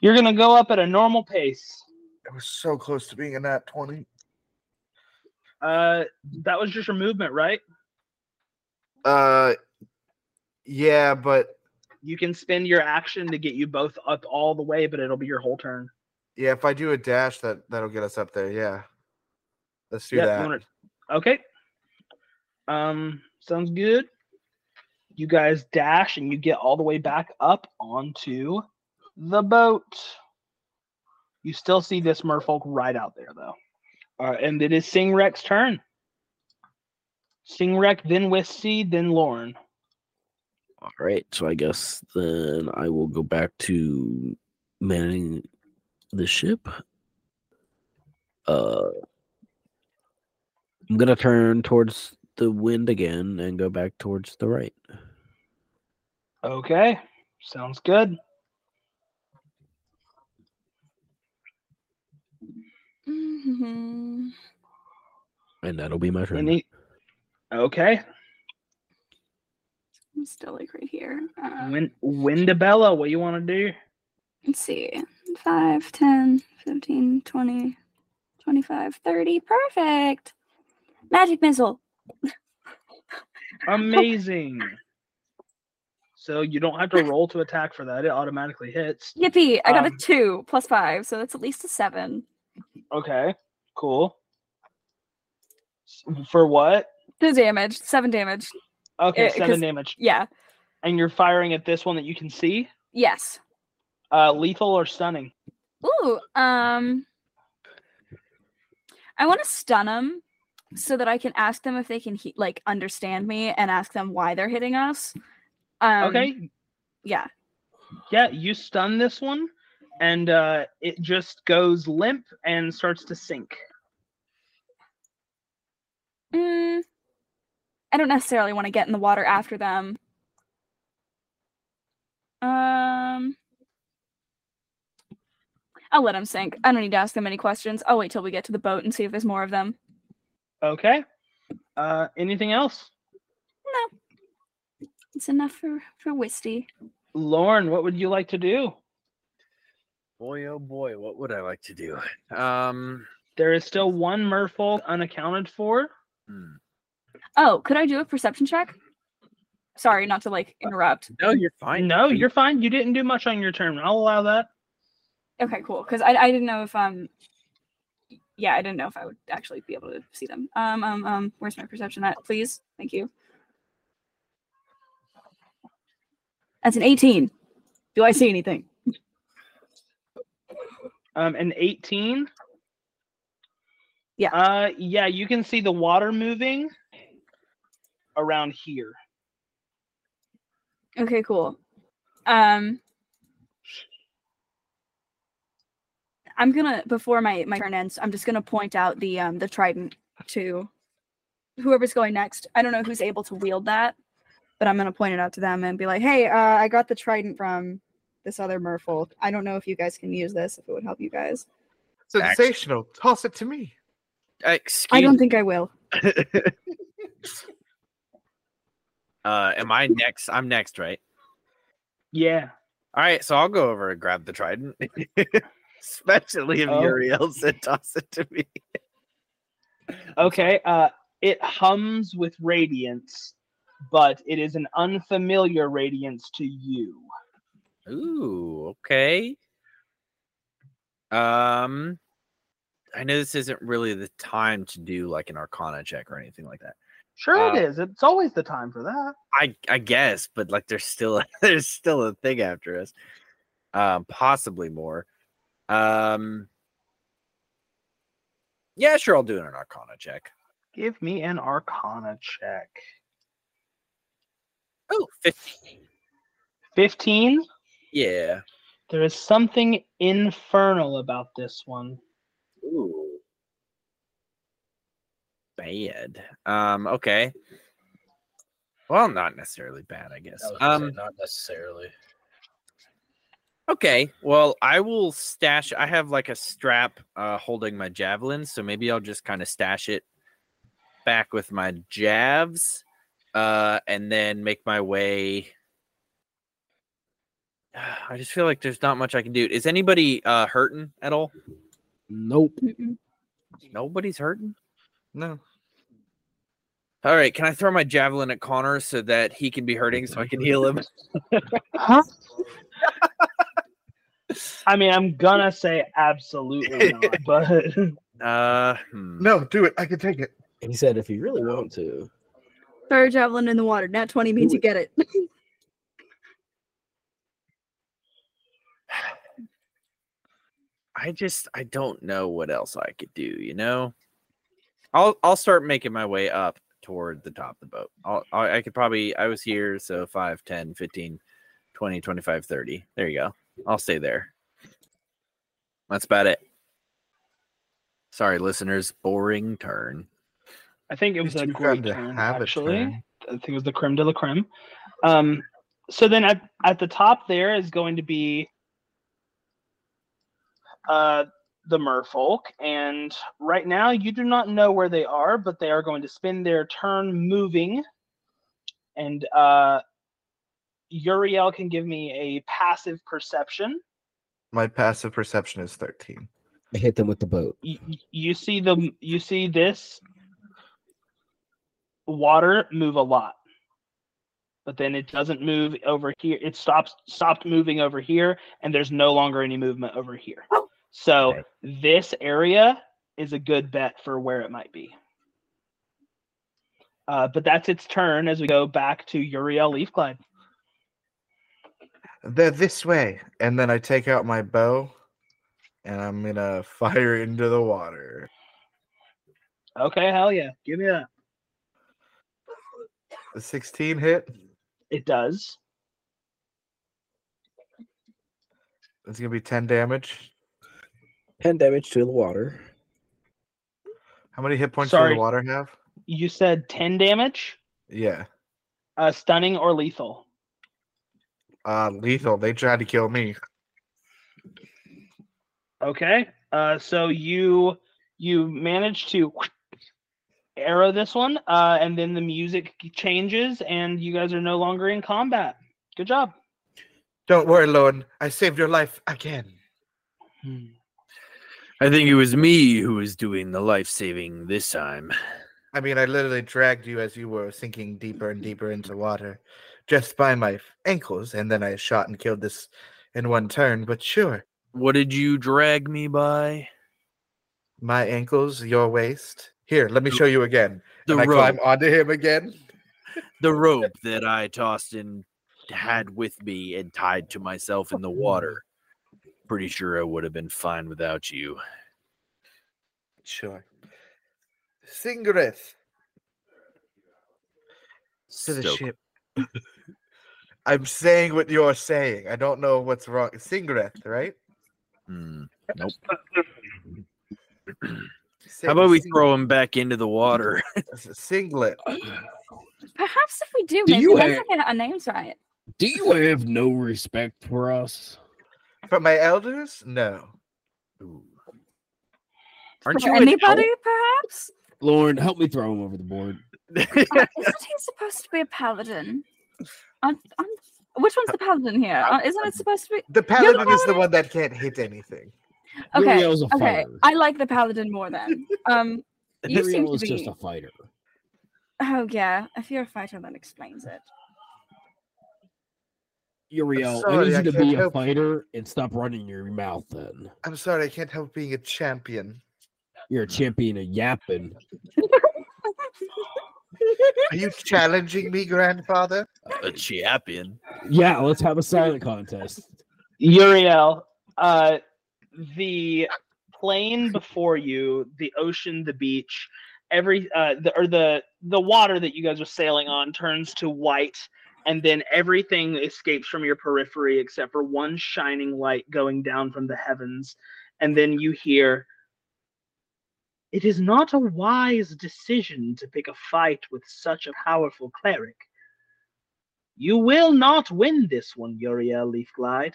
You're gonna go up at a normal pace. It was so close to being a nat twenty. Uh, that was just your movement, right? Uh, yeah, but You can spend your action to get you both up all the way, but it'll be your whole turn. yeah, if I do a dash, that that'll get us up there. Yeah, let's do Yep, that. wanna- Okay. Um, sounds good. You guys dash and you get all the way back up onto the boat. You still see this merfolk right out there, though. Uh, and it is Singrec's turn. Singrec, then Westseed, then Lorn. All right, so I guess then I will go back to manning the ship. Uh, I'm gonna turn towards the wind again and go back towards the right. Okay, sounds good. Mm-hmm. And that'll be my turn. Any... Okay, I'm still like right here. Uh, Win- Windabella, what you want to do? let's see. 5, 10, 15, 20, 25, 30. Perfect. Magic missile. Amazing. so you don't have to roll to attack for that; it automatically hits. Yippee. I got Um, a 2 plus 5, so that's at least a 7. Okay, cool. For what? The damage. 7 damage. Okay, Eh, seven damage. Yeah. And you're firing at this one that you can see. Yes. Uh, lethal or stunning? Ooh, um I want to stun them so that I can ask them if they can he- like understand me and ask them why they're hitting us. Um, okay, Yeah. yeah, you stun this one, and uh, it just goes limp and starts to sink. Mm, I don't necessarily want to get in the water after them. Um, I'll let them sink. I don't need to ask them any questions. I'll wait till we get to the boat and see if there's more of them. Okay. Uh, anything else? No. It's enough for for Wisty. Lorn, what would you like to do? Boy, oh boy, what would I like to do? Um, There is still one merfolk unaccounted for. hmm. Oh, could I do a perception check? Sorry, not to like interrupt. no, you're fine. No, you're fine. You didn't do much on your turn. I'll allow that. Okay, cool. Because I I didn't know if um yeah I didn't know if I would actually be able to see them. Um um um where's my perception at? Please, thank you. That's an 18. Do I see anything? Um, an 18. Yeah. Uh, yeah, you can see the water moving around here. Okay, cool. Um I'm gonna before my my turn ends, I'm just gonna point out the um the trident to whoever's going next. I don't know who's able to wield that, but I'm gonna point it out to them and be like, "Hey, uh, I got the trident from this other merfolk. I don't know if you guys can use this. If it would help you guys. Sensational. Toss it to me. Excuse I don't think I will. Uh, am I next? I'm next, right? Yeah. All right, so I'll go over and grab the trident, especially if Oh. Üreal said toss it to me. Okay. Uh, it hums with radiance, but it is an unfamiliar radiance to you. Ooh, okay. Um, I know this isn't really the time to do like an Arcana check or anything like that. Sure, Uh, it is. It's always the time for that. I I guess, but like there's still there's still a thing after us. Um, possibly more. Um, yeah, sure, I'll do an Arcana check. Give me an Arcana check. Oh, 15. 15. Yeah. There is something infernal about this one. Ooh. Bad. Um, okay. Well, not necessarily bad, I guess. I was gonna say, Um, not necessarily. okay. Well, I will stash. I have like a strap uh holding my javelin, so maybe I'll just kind of stash it back with my javs, uh, and then make my way. I just feel like there's not much I can do. Is anybody uh hurting at all? Nope. Nobody's hurting. No. All right, can I throw my javelin at Connor so that he can be hurting so I can heal him? Huh? I mean, I'm gonna say absolutely not, but Uh, hmm. No, do it. I can take it. He said if you really want to. Throw your javelin in the water. Nat 20 means you get it. I just I don't know what else I could do, you know? I'll I'll start making my way up toward the top of the boat. I'll, I I could probably I was here so 5 10 15 20 25 30. There you go. I'll stay there. That's about it. Sorry listeners, boring turn. I think it was It's a great turn, have a actually. turn. I think it was the creme de la creme. Um, so then at, at the top there is going to be uh, the merfolk, and right now you do not know where they are, but they are going to spend their turn moving. And uh, Üreal can give me a passive perception. My passive perception is 13. I hit them with the boat. you, you see the you see this water move a lot but then it doesn't move over here it stops stopped moving over here and there's no longer any movement over here so Okay. this area is a good bet for where it might be uh, but that's its turn as we go back to Üreal Leafglide. They're this way. And then I take out my bow and I'm going to fire into the water. Okay, hell yeah. Give me that. The 16 hit. It does. It's gonna be ten damage. 10 damage to the water. How many hit points Sorry. does the water have? You said 10 damage, Yeah. uh, stunning or lethal. Uh, lethal. They tried to kill me. Okay. Uh, so you you manage to arrow this one, uh, and then the music changes, and you guys are no longer in combat. Good job. Don't worry, Lorn. I saved your life again. I think it was me who was doing the life saving this time. I mean, I literally dragged you as you were sinking deeper and deeper into water, just by my ankles, and then I shot and killed this in one turn. But sure, What did you drag me by? my ankles, your waist. Here, let me show you again. The and I rope. climb onto him again. the rope that I tossed and had with me and tied to myself in the water. Pretty sure I would have been fine without you. Sure. Singrith to the Stoke. ship. I'm saying what you're saying. I don't know what's wrong. Singreth, right? Hmm. Nope. How about we throw him back into the water? singlet? Perhaps if we do, Do maybe you let's have- get our names right. Do you have no respect for us? For my elders? No. Ooh. Aren't For you an anybody, perhaps? Lorn, help me throw him over the board. Uh, isn't he supposed to be a paladin? I'm, I'm, which one's the paladin here? Uh, isn't it supposed to be? The paladin is the one that can't hit anything. Okay, okay. fighter. I like the paladin more then. Um, you seem to is just a fighter. Oh yeah, if you're a fighter, that explains it. Üreal, I need you to be a help- fighter and stop running your mouth then. I'm sorry, I can't help being a champion. You're a champion of yapping. Are you challenging me, grandfather? a champion. Yeah, let's have a silent contest. Üreal, uh, the plain before you, the ocean, the beach, every uh, the or the the water that you guys are sailing on turns to white, and then everything escapes from your periphery except for one shining light going down from the heavens, and then you hear. It is not a wise decision to pick a fight with such a powerful cleric. You will not win this one, Üreal Leafglide.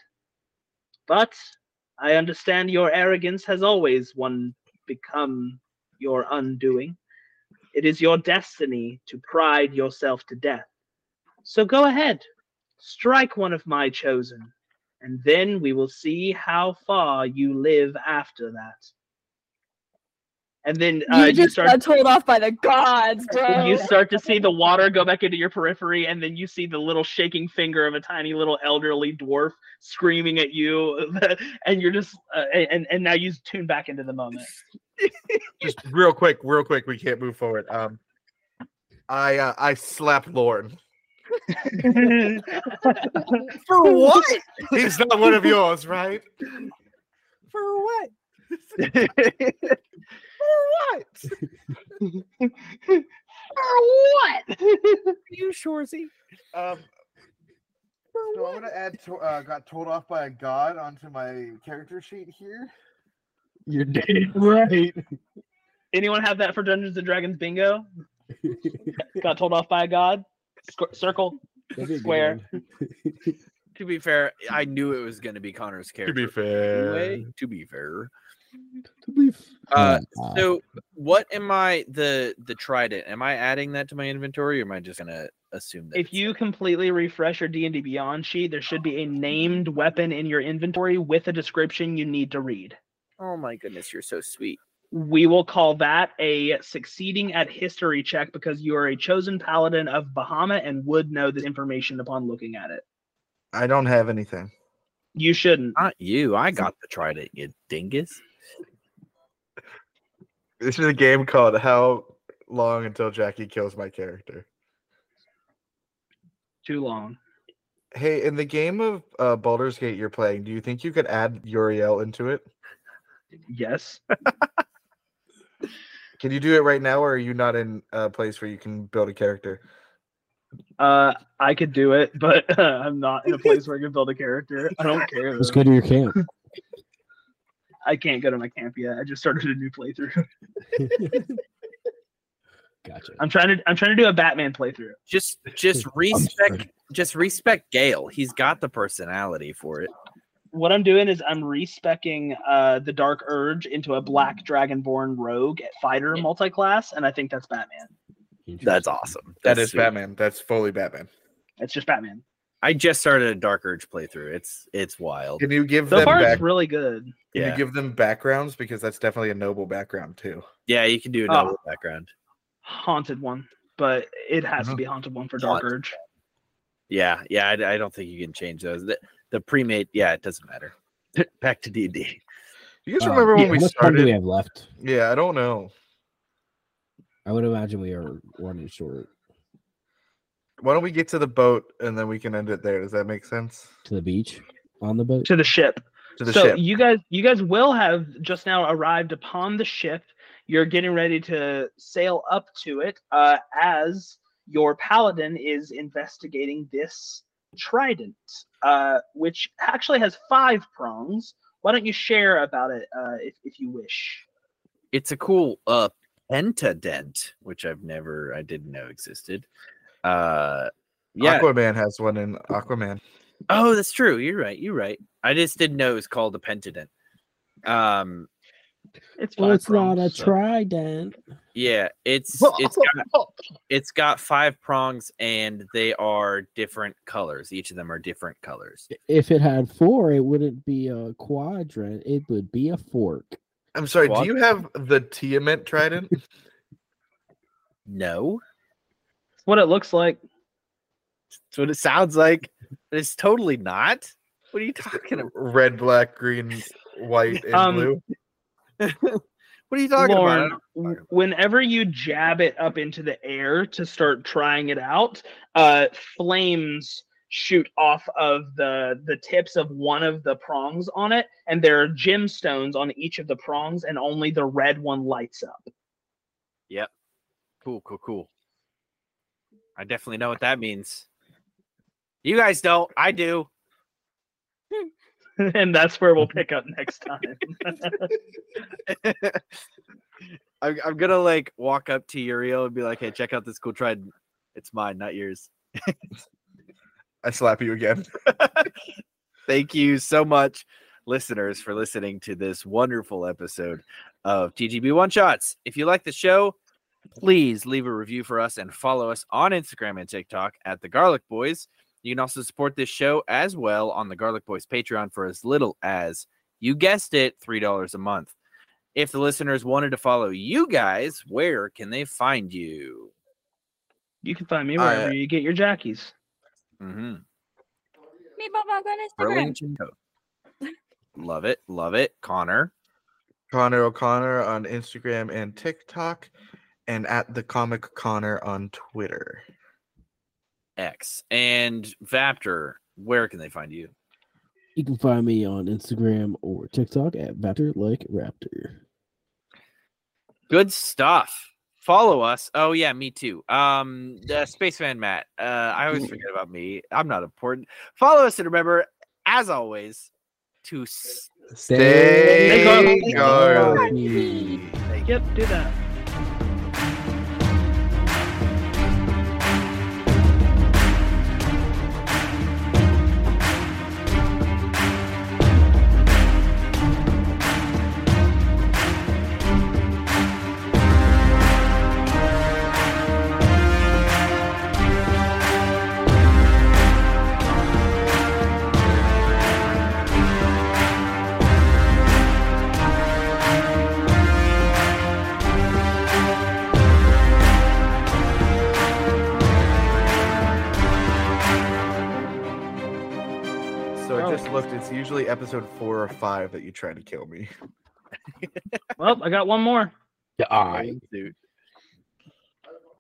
But I understand your arrogance has always one become your undoing. It is your destiny to pride yourself to death. So go ahead, strike one of my chosen, and then we will see how far you live after that. And then uh, you you, just start got told off by the gods, bro. you start to see the water go back into your periphery, and then you see the little shaking finger of a tiny little elderly dwarf screaming at you, and you're just uh, and and now you tune back into the moment. Just real quick, real quick. We can't move forward. Um, I uh, I slap Lorn. For what? He's not one of yours, right? For what? For what? For what? You Shorzy. Um, so I'm gonna add to, uh, got told off by a god onto my character sheet here. You're dead right. Anyone have that for Dungeons and Dragons bingo? Got told off by a god. Squ- circle. That'd be a good Square. To be fair, I knew it was going to be Connor's character. To be fair, Anyway, to be fair. To be f- Uh, Oh, So, what am I the the trident? Am I adding that to my inventory, or am I just gonna assume that? If it's- you completely refresh your D&D Beyond sheet, there should be a named weapon in your inventory with a description you need to read. oh my goodness, you're so sweet. We will call that a succeeding at history check because you are a chosen paladin of Bahamut and would know this information upon looking at it. I don't have anything. You shouldn't. Not you. I got the trident, you dingus. This is a game called How Long Until Jaqi Kills My Character. Too long. Hey, in the game of uh, Baldur's Gate you're playing, do you think you could add Üreal into it? Yes. Can you do it right now, or are you not in a place where you can build a character? Uh, I could do it, but I'm not in a place where I can build a character. I don't care. Let's go to your camp. I can't go to my camp yet. I just started a new playthrough. Gotcha. I'm trying to I'm trying to do a Batman playthrough. Just just respect just respect Gale. He's got the personality for it. What I'm doing is I'm respecking uh, the Dark Urge into a Black Dragonborn Rogue at Fighter multi-class, and I think that's Batman. That's awesome. That That's sweet. Batman. That's fully Batman. It's just Batman. I just started a Dark Urge playthrough. It's it's wild. Can you give So them far, back? it's really good. Can Yeah. you give them backgrounds because that's definitely a noble background too. Yeah, you can do a Oh. double background. Haunted one, but it has to Mhm. be haunted one for Dark Haunted. Urge. Yeah, yeah. I, I don't think you can change those. The, the pre-made, yeah, it doesn't matter. Back to D D. You guys Uh, remember yeah, when we how much time do we have left? Yeah, I don't know. I would imagine we are running short Why don't we get to the boat and then we can end it there? Does that make sense? to the beach on the boat. To the ship. To the so ship. you guys you guys will have just now arrived upon the ship you're getting ready to sail up to it uh, as your paladin is investigating this trident uh, which actually has five prongs why don't you share about it uh, if, if you wish It's a cool uh pentadent, which I've never, I didn't know existed. Uh, yeah. Aquaman has one in Aquaman. Oh, that's true. You're right. You're right. I just didn't know it was called a pentadent. Um, it's Well, five it's not a so- trident. Yeah, it's it's got it's got five prongs and they are different colors. Each of them are different colors. If it had four, it wouldn't be a quadrant. It would be a fork. I'm sorry. What? Do you have the Tiamat trident? No, It's what it looks like that's what it sounds like. But it's totally not. What are you talking about? Red, black, green, white, and Um, blue. What are you talking Lorn, about? whenever you jab it up into the air to start trying it out, uh, flames shoot off of the the tips of one of the prongs on it, and there are gemstones on each of the prongs, and only the red one lights up. Yep. Cool, cool, cool. I definitely know what that means. You guys don't. I do. and that's where we'll pick up next time. I'm, I'm gonna like walk up to Üreal and be like, "Hey, check out this cool trident. It's mine, not yours." I slap you again. Thank you so much, listeners, for listening to this wonderful episode of TGB One Shots. If you like the show, please leave a review for us and follow us on Instagram and TikTok at the Garlic Boys. You can also support this show as well on the Garlic Boys Patreon for as little as you guessed it, $3 a month. If the listeners wanted to follow you guys, where can they find you? you can find me I- wherever you get your jackies. Mm-hmm. Meatball Mug on Instagram. Burlington Love it. Love it. Connor. Connor O'Connor on Instagram and TikTok, and at the Comic Connor on Twitter. X and Vaptor. Where can they find you? You can find me on Instagram or TikTok at Vaptor Like Raptor. Good stuff. Follow us. Oh yeah, me too. Um, uh, Spaceman Matt. Uh, I always forget about me. I'm not important. Follow us and remember, as always, to s- Stay garlic. garlic. Yep, do that. Episode four or five that you try to kill me. Well, I got one more. Yeah, I Dude.